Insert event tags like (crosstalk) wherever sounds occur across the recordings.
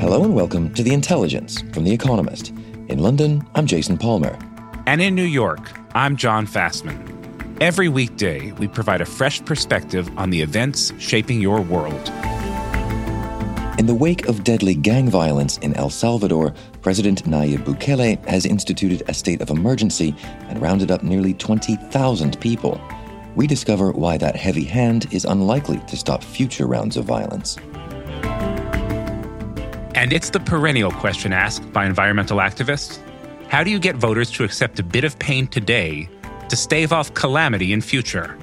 Hello and welcome to The Intelligence from The Economist. In London, I'm Jason Palmer. And in New York, I'm John Fasman. Every weekday, we provide a fresh perspective on the events shaping your world. In the wake of deadly gang violence in El Salvador, President Nayib Bukele has instituted a state of emergency and rounded up nearly 20,000 people. We discover why that heavy hand is unlikely to stop future rounds of violence. And it's the perennial question asked by environmental activists How do you get voters to accept a bit of pain today to stave off calamity in future?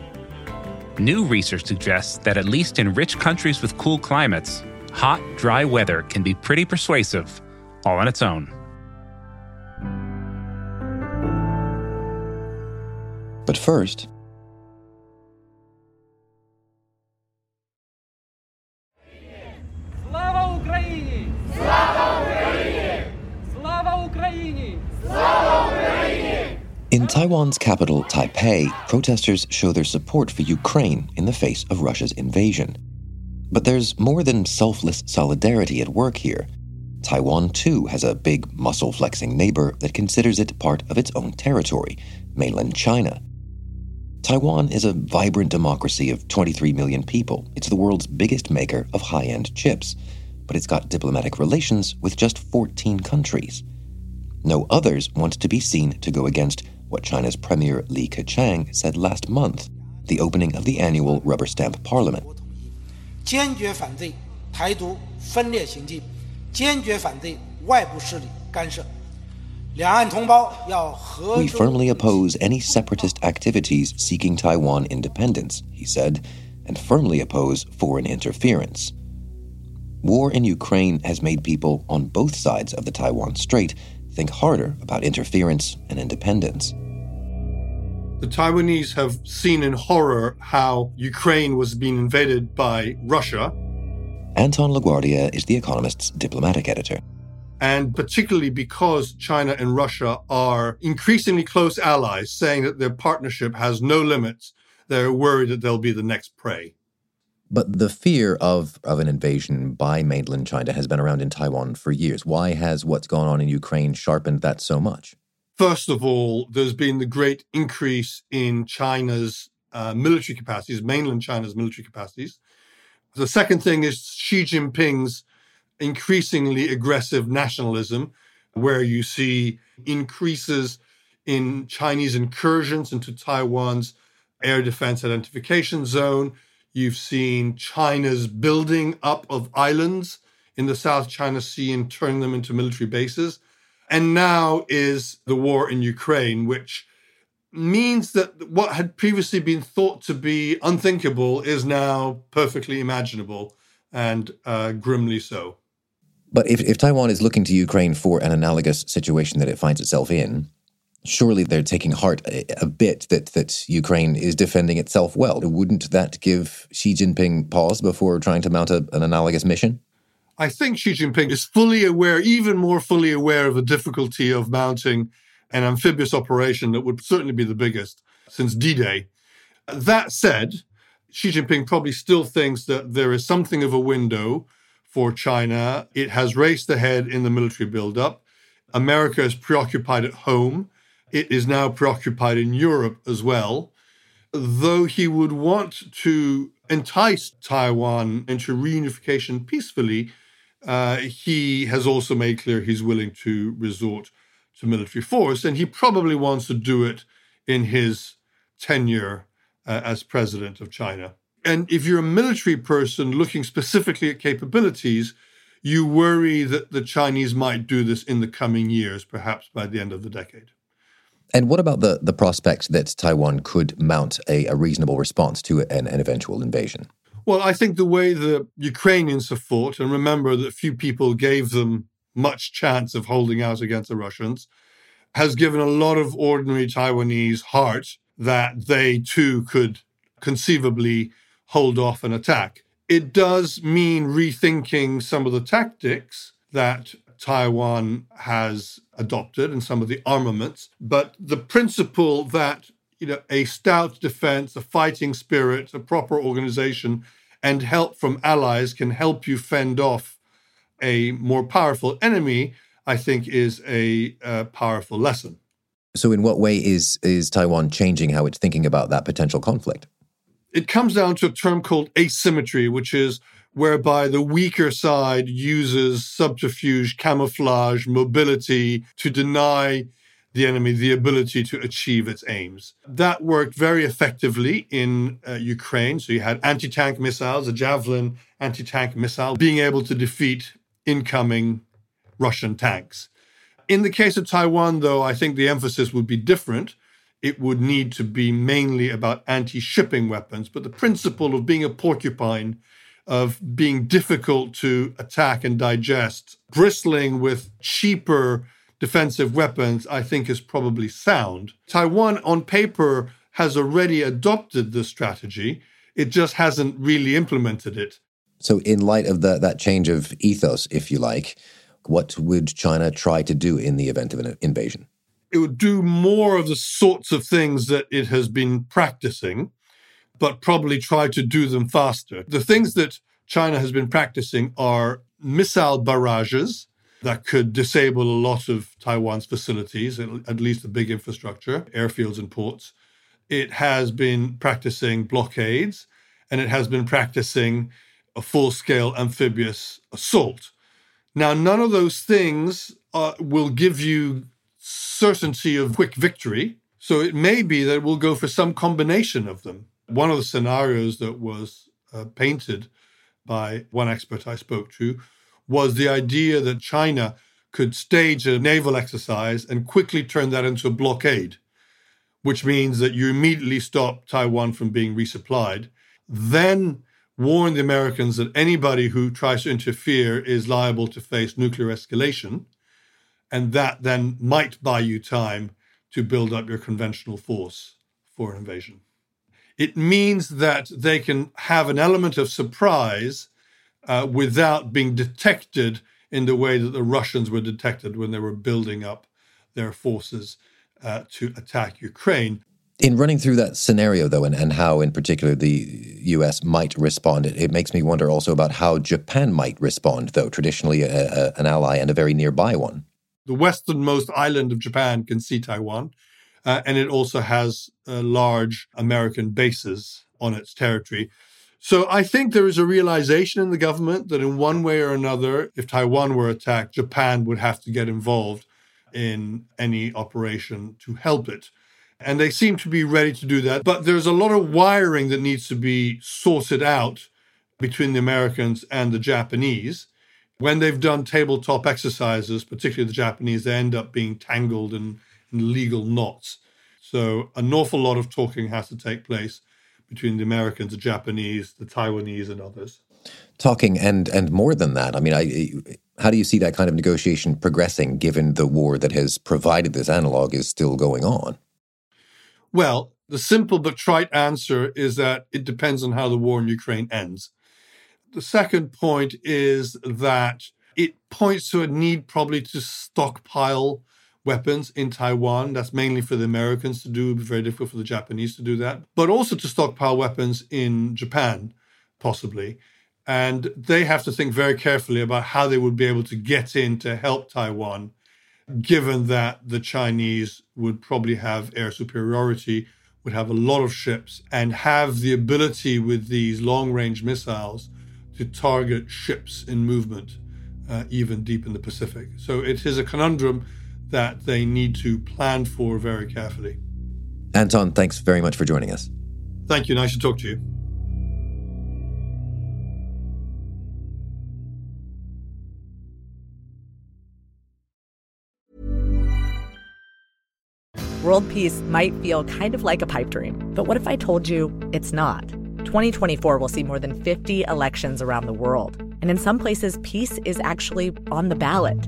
New research suggests that at least in rich countries with cool climates, hot, dry weather can be pretty persuasive all on its own. But first, In Taiwan's capital, Taipei, protesters show their support for Ukraine in the face of Russia's invasion. But there's more than selfless solidarity at work here. Taiwan, too, has a big muscle flexing neighbor that considers it part of its own territory, mainland China. Taiwan is a vibrant democracy of 23 million people. It's the world's biggest maker of high end chips, but it's got diplomatic relations with just 14 countries. No others want to be seen to go against what China's Premier Li Keqiang said last month, the opening of the annual rubber stamp parliament. 坚决反对台独分裂行径，坚决反对外部势力干涉。两岸同胞要合 We 作 firmly oppose any separatist activities seeking Taiwan independence, he said, and firmly oppose foreign interference. War in Ukraine has made people on both sides of the Taiwan Strait think harder about interference and independence. The Taiwanese have seen in horror how Ukraine was being invaded by Russia, Anton La Guardia is The Economist's diplomatic editor. and particularly because China and Russia are increasingly close allies, saying that their partnership has no limits, they're worried that they'll be the next prey. But the fear of, of an invasion by mainland China has been around in Taiwan for years. Why has what's gone on in Ukraine sharpened that so much? First of all, there's been the great increase in China's uh, military capacities, mainland China's military capacities. The second thing is Xi Jinping's increasingly aggressive nationalism, where you see increases in Chinese incursions into Taiwan's air defense identification zone. You've seen China's building up of islands in the South China Sea and turning them into military bases. And now is the war in Ukraine, which means that what had previously been thought to be unthinkable is now perfectly imaginable and uh, grimly so. But if, if Taiwan is looking to Ukraine for an analogous situation that it finds itself in, surely they're taking heart a, a bit that, that Ukraine is defending itself well. Wouldn't that give Xi Jinping pause before trying to mount a, an analogous mission? I think Xi Jinping is fully aware, even more fully aware of the difficulty of mounting an amphibious operation that would certainly be the biggest since D Day. That said, Xi Jinping probably still thinks that there is something of a window for China. It has raced ahead in the military buildup. America is preoccupied at home. It is now preoccupied in Europe as well. Though he would want to entice Taiwan into reunification peacefully, uh, he has also made clear he's willing to resort to military force, and he probably wants to do it in his tenure uh, as president of China. And if you're a military person looking specifically at capabilities, you worry that the Chinese might do this in the coming years, perhaps by the end of the decade. And what about the, the prospect that Taiwan could mount a, a reasonable response to an, an eventual invasion? Well, I think the way the Ukrainians have fought, and remember that few people gave them much chance of holding out against the Russians, has given a lot of ordinary Taiwanese heart that they too could conceivably hold off an attack. It does mean rethinking some of the tactics that Taiwan has adopted and some of the armaments, but the principle that you know a stout defense, a fighting spirit, a proper organization, and help from allies can help you fend off a more powerful enemy, I think, is a, a powerful lesson. So, in what way is is Taiwan changing how it's thinking about that potential conflict? It comes down to a term called asymmetry, which is whereby the weaker side uses subterfuge, camouflage, mobility to deny the enemy the ability to achieve its aims. That worked very effectively in uh, Ukraine. So you had anti tank missiles, a Javelin anti tank missile, being able to defeat incoming Russian tanks. In the case of Taiwan, though, I think the emphasis would be different. It would need to be mainly about anti shipping weapons, but the principle of being a porcupine of being difficult to attack and digest, bristling with cheaper defensive weapons, I think is probably sound. Taiwan, on paper, has already adopted this strategy. It just hasn't really implemented it. So, in light of the, that change of ethos, if you like, what would China try to do in the event of an invasion? It would do more of the sorts of things that it has been practicing but probably try to do them faster. The things that China has been practicing are missile barrages that could disable a lot of Taiwan's facilities, at least the big infrastructure, airfields and ports. It has been practicing blockades and it has been practicing a full scale amphibious assault. Now, none of those things uh, will give you certainty of quick victory. So it may be that we'll go for some combination of them. One of the scenarios that was uh, painted by one expert I spoke to was the idea that China could stage a naval exercise and quickly turn that into a blockade, which means that you immediately stop Taiwan from being resupplied, then warn the Americans that anybody who tries to interfere is liable to face nuclear escalation, and that then might buy you time to build up your conventional force for an invasion. It means that they can have an element of surprise uh, without being detected in the way that the Russians were detected when they were building up their forces uh, to attack Ukraine. In running through that scenario, though, and, and how in particular the US might respond, it, it makes me wonder also about how Japan might respond, though, traditionally a, a, an ally and a very nearby one. The westernmost island of Japan can see Taiwan. Uh, and it also has uh, large American bases on its territory. So I think there is a realization in the government that in one way or another, if Taiwan were attacked, Japan would have to get involved in any operation to help it. And they seem to be ready to do that. But there's a lot of wiring that needs to be sorted out between the Americans and the Japanese. When they've done tabletop exercises, particularly the Japanese, they end up being tangled in in legal knots. So an awful lot of talking has to take place between the Americans, the Japanese, the Taiwanese, and others. Talking and and more than that. I mean, I, how do you see that kind of negotiation progressing, given the war that has provided this analog is still going on? Well, the simple but trite answer is that it depends on how the war in Ukraine ends. The second point is that it points to a need probably to stockpile weapons in Taiwan. That's mainly for the Americans to do, very difficult for the Japanese to do that, but also to stockpile weapons in Japan, possibly. And they have to think very carefully about how they would be able to get in to help Taiwan, given that the Chinese would probably have air superiority, would have a lot of ships, and have the ability with these long range missiles to target ships in movement, uh, even deep in the Pacific. So it is a conundrum that they need to plan for very carefully. Anton, thanks very much for joining us. Thank you. Nice to talk to you. World peace might feel kind of like a pipe dream, but what if I told you it's not? 2024 will see more than 50 elections around the world. And in some places, peace is actually on the ballot.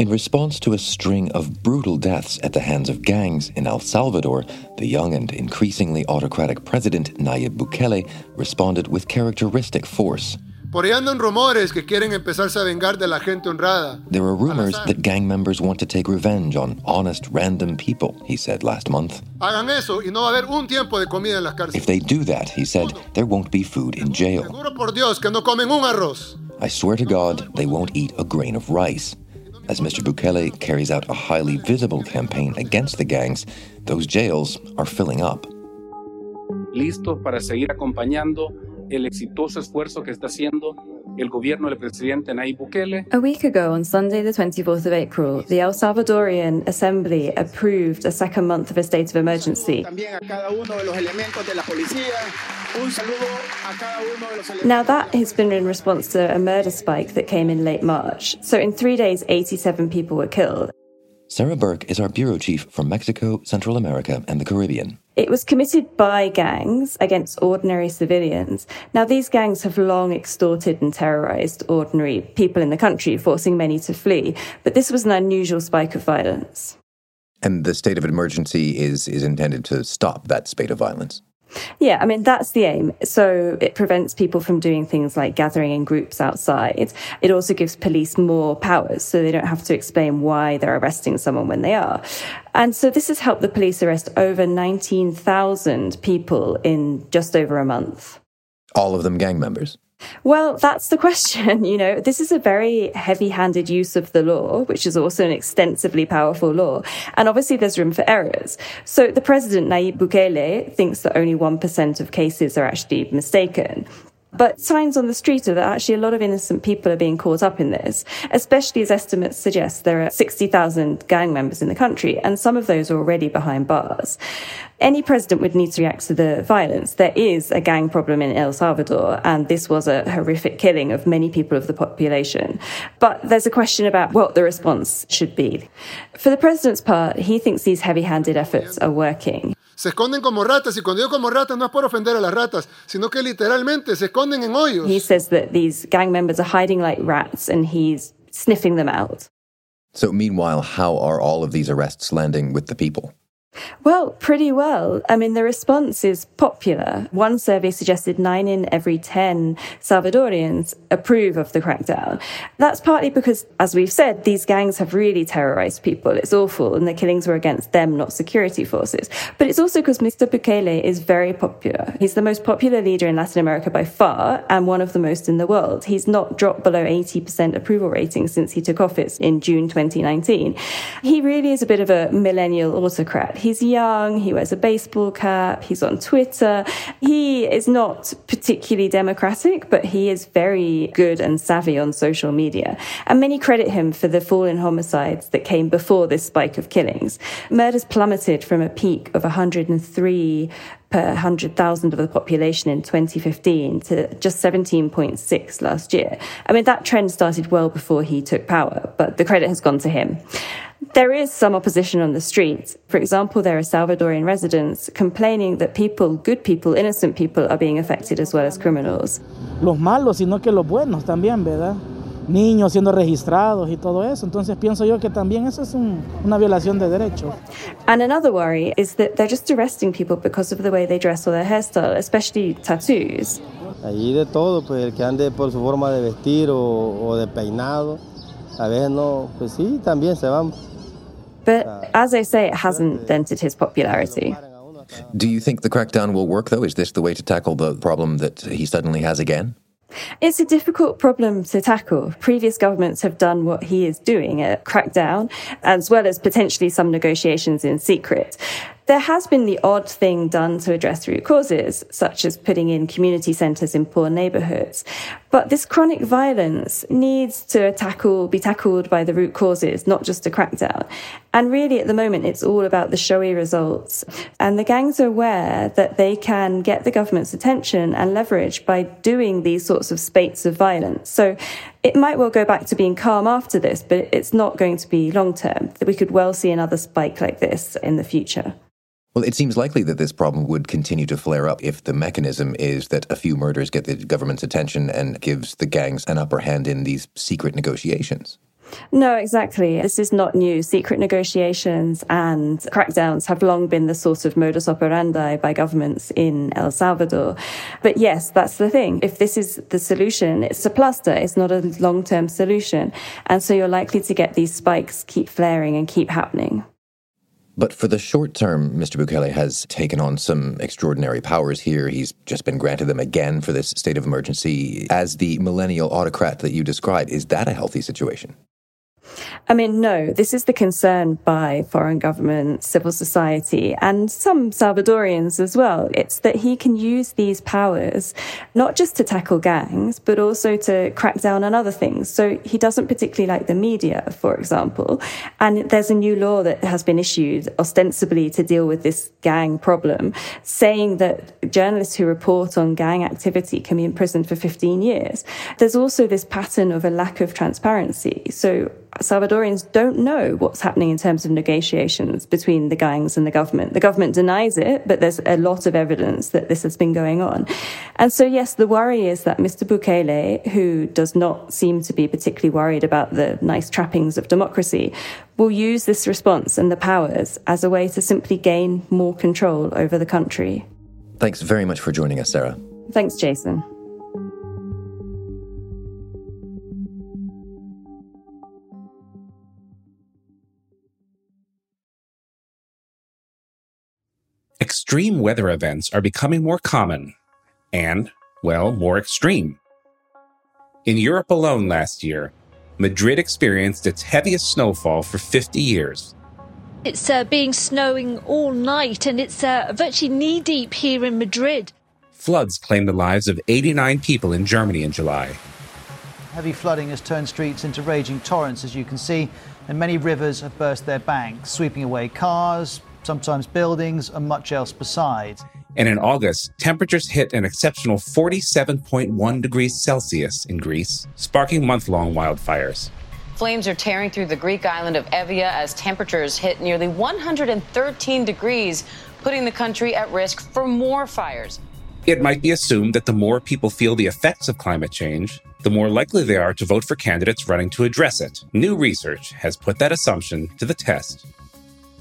In response to a string of brutal deaths at the hands of gangs in El Salvador, the young and increasingly autocratic president Nayib Bukele responded with characteristic force. Por ahí andan rumores que quieren empezarse a vengar de la gente honrada. There are rumors that gang members want to take revenge on honest, random people, he said last month. Hagan eso y no va a haber un tiempo de comida en las cárceles. If they do that, he said, there won't be food in jail. Seguro por Dios que no comen un arroz. I swear to God, they won't eat a grain of rice. As Mr. Bukele carries out a highly visible campaign against the gangs, those jails are filling up. listos para seguir acompañando el exitoso esfuerzo que está haciendo el gobierno del presidente Nayib Bukele. A week ago, on Sunday, the 24th of April, the El Salvadorian Assembly approved a second month of a state of emergency. También a cada uno de los elementos de la policía. Un saludo a cada uno de los elementos. Now, that has been in response to a murder spike that came in late March. So, in three days, 87 people were killed. Sarah Birke is our bureau chief from Mexico, Central America, and the Caribbean. It was committed by gangs against ordinary civilians. Now, these gangs have long extorted and terrorized ordinary people in the country, forcing many to flee. But this was an unusual spike of violence. And the state of emergency is, is intended to stop that spate of violence. Yeah, I mean, that's the aim. So it prevents people from doing things like gathering in groups outside. It also gives police more powers so they don't have to explain why they're arresting someone when they are. And so this has helped the police arrest over 19,000 people in just over a month. All of them gang members. Well, that's the question. (laughs) You know, this is a very heavy handed use of the law, which is also an extensively powerful law. And obviously there's room for errors. So the president, Nayib Bukele, thinks that only 1% of cases are actually mistaken. But signs on the street are that actually a lot of innocent people are being caught up in this, especially as estimates suggest there are 60,000 gang members in the country, and some of those are already behind bars. Any president would need to react to the violence. There is a gang problem in El Salvador, and this was a horrific killing of many people of the population. But there's a question about what the response should be. For the president's part, he thinks these heavy handed efforts are working. Se esconden como ratas y cuando digo como ratas no es por ofender a las ratas, sino que literalmente se esconden en hoyos. He says that these gang members are hiding like rats and he's sniffing them out. So, meanwhile, how are all of these arrests landing with the people? Well, pretty well. I mean, the response is popular. One survey suggested nine in every 10 Salvadorians approve of the crackdown. That's partly because, as we've said, these gangs have really terrorized people. It's awful, and the killings were against them, not security forces. But it's also because Mr. Bukele is very popular. He's the most popular leader in Latin America by far, and one of the most in the world. He's not dropped below 80% approval rating since he took office in June 2019. He really is a bit of a millennial autocrat. He's young, he wears a baseball cap, he's on Twitter. He is not particularly democratic, but he is very good and savvy on social media. And many credit him for the fall in homicides that came before this spike of killings. Murders plummeted from a peak of 103 per 100,000 of the population in 2015 to just 17.6 last year. I mean, that trend started well before he took power, but the credit has gone to him. There is some opposition on the streets. For example, there are Salvadorian residents complaining that people, good people, innocent people, are being affected as well as criminals. Los malos, sino que los buenos también, ¿verdad? Niños siendo registrados y todo eso. Entonces pienso yo que también eso es un, una violación de derechos. And another worry is that they're just arresting people because of the way they dress or their hairstyle, especially tattoos. Allí de todo, pues el que ande por su forma de vestir o, o de peinado, a veces no, pues sí, también se van. But as I say, it hasn't dented his popularity. Do you think the crackdown will work, though? Is this the way to tackle the problem that he suddenly has again? It's a difficult problem to tackle. Previous governments have done what he is doing, a crackdown, as well as potentially some negotiations in secret. There has been the odd thing done to address root causes, such as putting in community centres in poor neighbourhoods. But this chronic violence needs to tackle, be tackled by the root causes, not just a crackdown. And really, at the moment, it's all about the showy results. And the gangs are aware that they can get the government's attention and leverage by doing these sorts of spates of violence. So it might well go back to being calm after this, but it's not going to be long term. We could well see another spike like this in the future. Well, it seems likely that this problem would continue to flare up if the mechanism is that a few murders get the government's attention and gives the gangs an upper hand in these secret negotiations. No, exactly. This is not new. Secret negotiations and crackdowns have long been the sort of modus operandi by governments in El Salvador. But yes, that's the thing. If this is the solution, it's a plaster. It's not a long term solution. And so you're likely to get these spikes keep flaring and keep happening. But for the short term, Mr. Bukele has taken on some extraordinary powers here. He's just been granted them again for this state of emergency. As the millennial autocrat that you described, is that a healthy situation? I mean, no, this is the concern by foreign governments, civil society, and some Salvadorians as well. It's that he can use these powers not just to tackle gangs, but also to crack down on other things. So he doesn't particularly like the media, for example. And there's a new law that has been issued ostensibly to deal with this gang problem, saying that journalists who report on gang activity can be imprisoned for 15 years. There's also this pattern of a lack of transparency. So Salvadorians don't know what's happening in terms of negotiations between the gangs and the government. The government denies it, but there's a lot of evidence that this has been going on. And so, yes, the worry is that Mr. Bukele, who does not seem to be particularly worried about the nice trappings of democracy, will use this response and the powers as a way to simply gain more control over the country. Thanks very much for joining us, Sarah. Thanks, Jason. Extreme weather events are becoming more common and, well, more extreme. In Europe alone last year, Madrid experienced its heaviest snowfall for 50 years. It's uh, being snowing all night and it's uh, virtually knee deep here in Madrid. Floods claimed the lives of 89 people in Germany in July. Heavy flooding has turned streets into raging torrents, as you can see, and many rivers have burst their banks, sweeping away cars, sometimes buildings, and much else besides. And in August, temperatures hit an exceptional 47.1 degrees Celsius in Greece, sparking month long wildfires. Flames are tearing through the Greek island of Evia as temperatures hit nearly 113 degrees, putting the country at risk for more fires. It might be assumed that the more people feel the effects of climate change, the more likely they are to vote for candidates running to address it. New research has put that assumption to the test.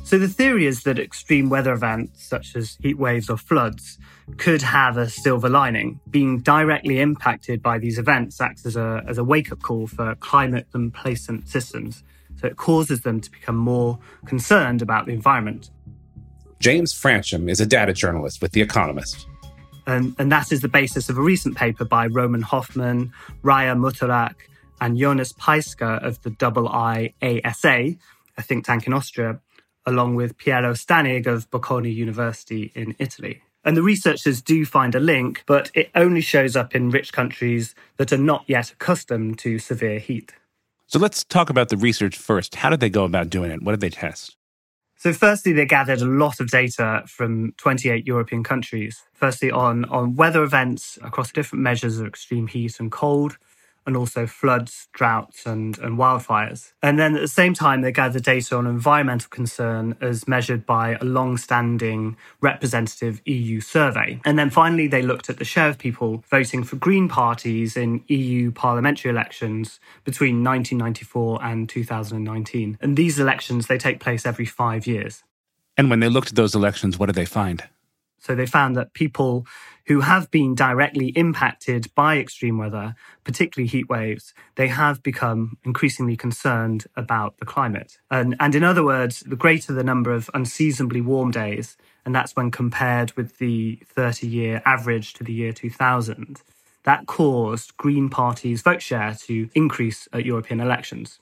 So the theory is that extreme weather events such as heat waves or floods could have a silver lining. Being directly impacted by these events acts as a, as a wake up call for climate complacent systems. So it causes them to become more concerned about the environment. James Fransham is a data journalist with The Economist. And, and that is the basis of a recent paper by Roman Hoffmann, Raya Muttarak, and Jonas Peisker of the IIASA, a think tank in Austria, along with Piero Stanig of Bocconi University in Italy. And the researchers do find a link, but it only shows up in rich countries that are not yet accustomed to severe heat. So let's talk about the research first. How did they go about doing it? What did they test? So, firstly, they gathered a lot of data from 28 European countries. Firstly, on, on weather events across different measures of extreme heat and cold, and also floods, droughts, and, and wildfires. And then at the same time, they gather data on environmental concern as measured by a long standing representative EU survey. And then finally, they looked at the share of people voting for Green parties in EU parliamentary elections between 1994 and 2019. And these elections, they take place every five years. And when they looked at those elections, what did they find? So they found that people who have been directly impacted by extreme weather, particularly heat waves, they have become increasingly concerned about the climate. And, and in other words, the greater the number of unseasonably warm days, and that's when compared with the 30 year average to the year 2000, that caused Green Party's vote share to increase at European elections.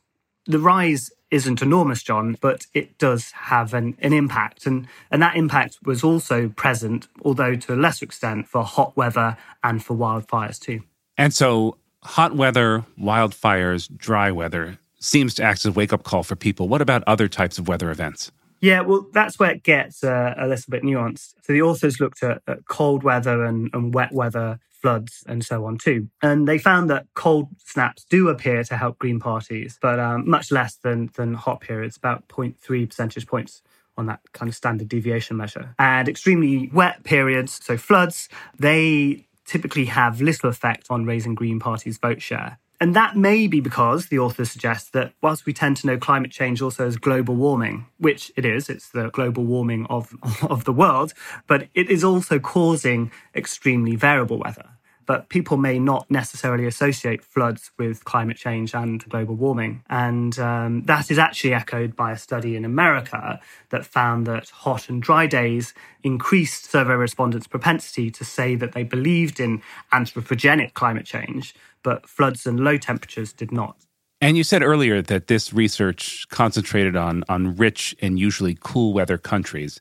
The rise isn't enormous, John, but it does have an, an impact. And, and that impact was also present, although to a lesser extent, for hot weather and for wildfires too. And so, hot weather, wildfires, dry weather seems to act as a wake up call for people. What about other types of weather events? Yeah, well, that's where it gets uh, a little bit nuanced. So the authors looked at, at cold weather and, and wet weather floods and so on too. And they found that cold snaps do appear to help green parties, but um, much less than, than hot periods, about 0.3 percentage points on that kind of standard deviation measure. And extremely wet periods, so floods, they typically have little effect on raising Green parties vote share. And that may be because the author suggests that whilst we tend to know climate change also as global warming, which it is, it's the global warming of, (laughs) of the world, but it is also causing extremely variable weather but people may not necessarily associate floods with climate change and global warming. And um, that is actually echoed by a study in America that found that hot and dry days increased survey respondents' propensity to say that they believed in anthropogenic climate change, but floods and low temperatures did not. And you said earlier that this research concentrated on, on rich and usually cool weather countries.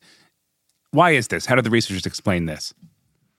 Why is this? How did the researchers explain this?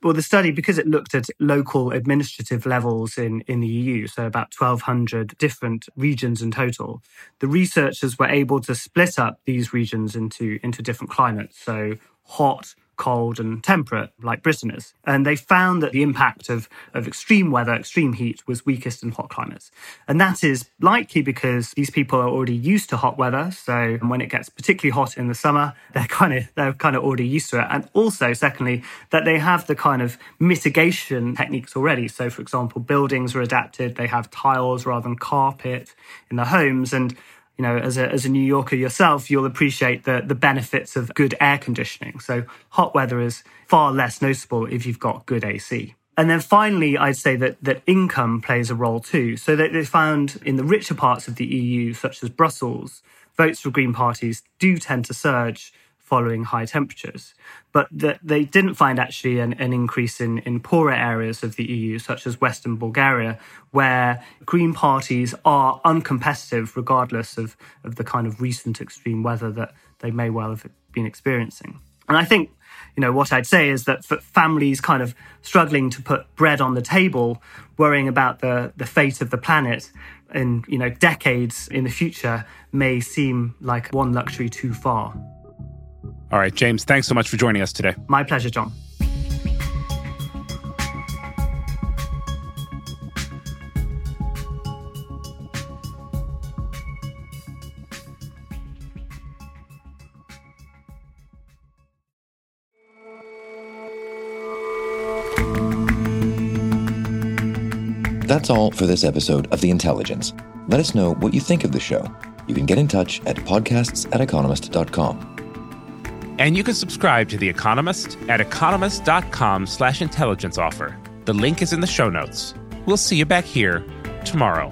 Well, the study, because it looked at local administrative levels in, in the EU, so about 1,200 different regions in total, the researchers were able to split up these regions into, into different climates. So hot, cold and temperate, like Britain is. And they found that the impact of, of extreme weather, extreme heat, was weakest in hot climates. And that is likely because these people are already used to hot weather. So when it gets particularly hot in the summer, (laughs) they're kind of they're kind of already used to it. And also, secondly, that they have the kind of mitigation techniques already. So for example, buildings are adapted, they have tiles rather than carpet in the homes. And you know, as a, as a New Yorker yourself, you'll appreciate the, the benefits of good air conditioning. So hot weather is far less noticeable if you've got good AC. And then finally, I'd say that, that income plays a role too. So that they found in the richer parts of the EU, such as Brussels, votes for Green parties do tend to surge following high temperatures. But that they didn't find actually an, an, increase in, in poorer areas of the EU, such as Western Bulgaria, where Green parties are uncompetitive regardless of, of the kind of recent extreme weather that they may well have been experiencing. And I think, you know, what I'd say is that for families kind of struggling to put bread on the table, worrying about the, the fate of the planet in, you know, decades in the future may seem like one luxury too far. All right, James, thanks so much for joining us today. My pleasure, John. That's all for this episode of The Intelligence. Let us know what you think of the show. You can get in touch at podcasts at economist.com. And you can subscribe to The Economist at economist.com slash intelligence offer. The link is in the show notes. We'll see you back here tomorrow.